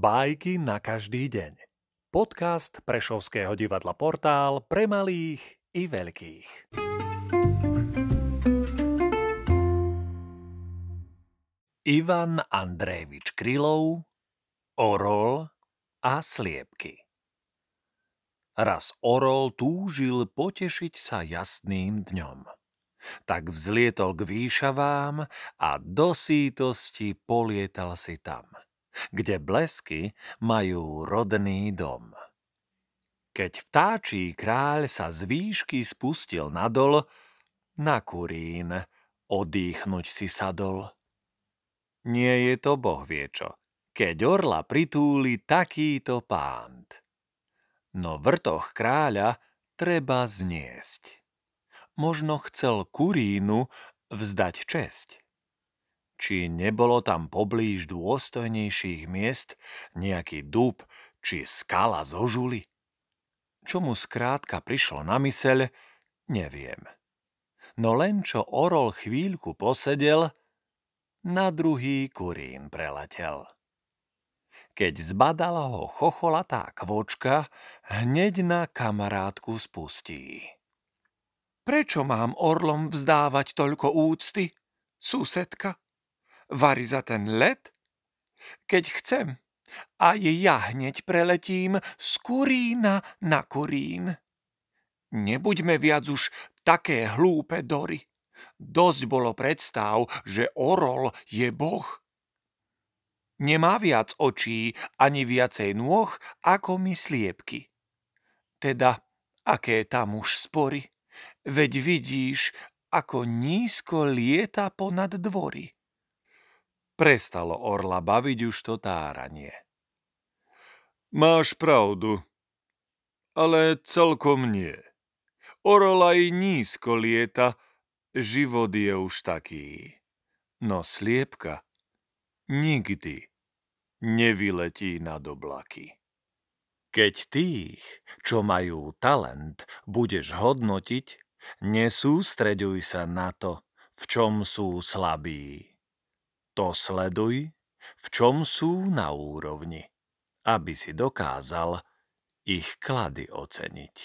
Bajky na každý deň. Podcast Prešovského divadla Portál pre malých i veľkých. Ivan Andrejevič Krylov Orol a sliepky Raz Orol túžil potešiť sa jasným dňom. Tak vzlietol k výšavám a do sítosti polietal si tam – kde blesky majú rodný dom. Keď vtáčí kráľ sa z výšky spustil nadol, na kurín odýchnuť si sadol. Nie je to boh vie čo, keď orla pritúli takýto pánt. No vrtoch kráľa treba zniesť. Možno chcel kurínu vzdať česť či nebolo tam poblíž dôstojnejších miest nejaký dub či skala zo žuly? Čo mu skrátka prišlo na myseľ, neviem. No len čo orol chvíľku posedel, na druhý kurín preletel. Keď zbadala ho chocholatá kvočka, hneď na kamarátku spustí. Prečo mám orlom vzdávať toľko úcty, susedka? Vari za ten let? Keď chcem, a ja hneď preletím z kurína na kurín. Nebuďme viac už také hlúpe dory. Dosť bolo predstav, že orol je boh. Nemá viac očí ani viacej nôh ako my sliepky. Teda, aké tam už spory? Veď vidíš, ako nízko lieta ponad dvory. Prestalo orla baviť už to táranie. Máš pravdu, ale celkom nie. Orol aj nízko lieta, život je už taký. No sliepka nikdy nevyletí nad oblaky. Keď tých, čo majú talent, budeš hodnotiť, nesústreďuj sa na to, v čom sú slabí to sleduj, v čom sú na úrovni, aby si dokázal ich klady oceniť.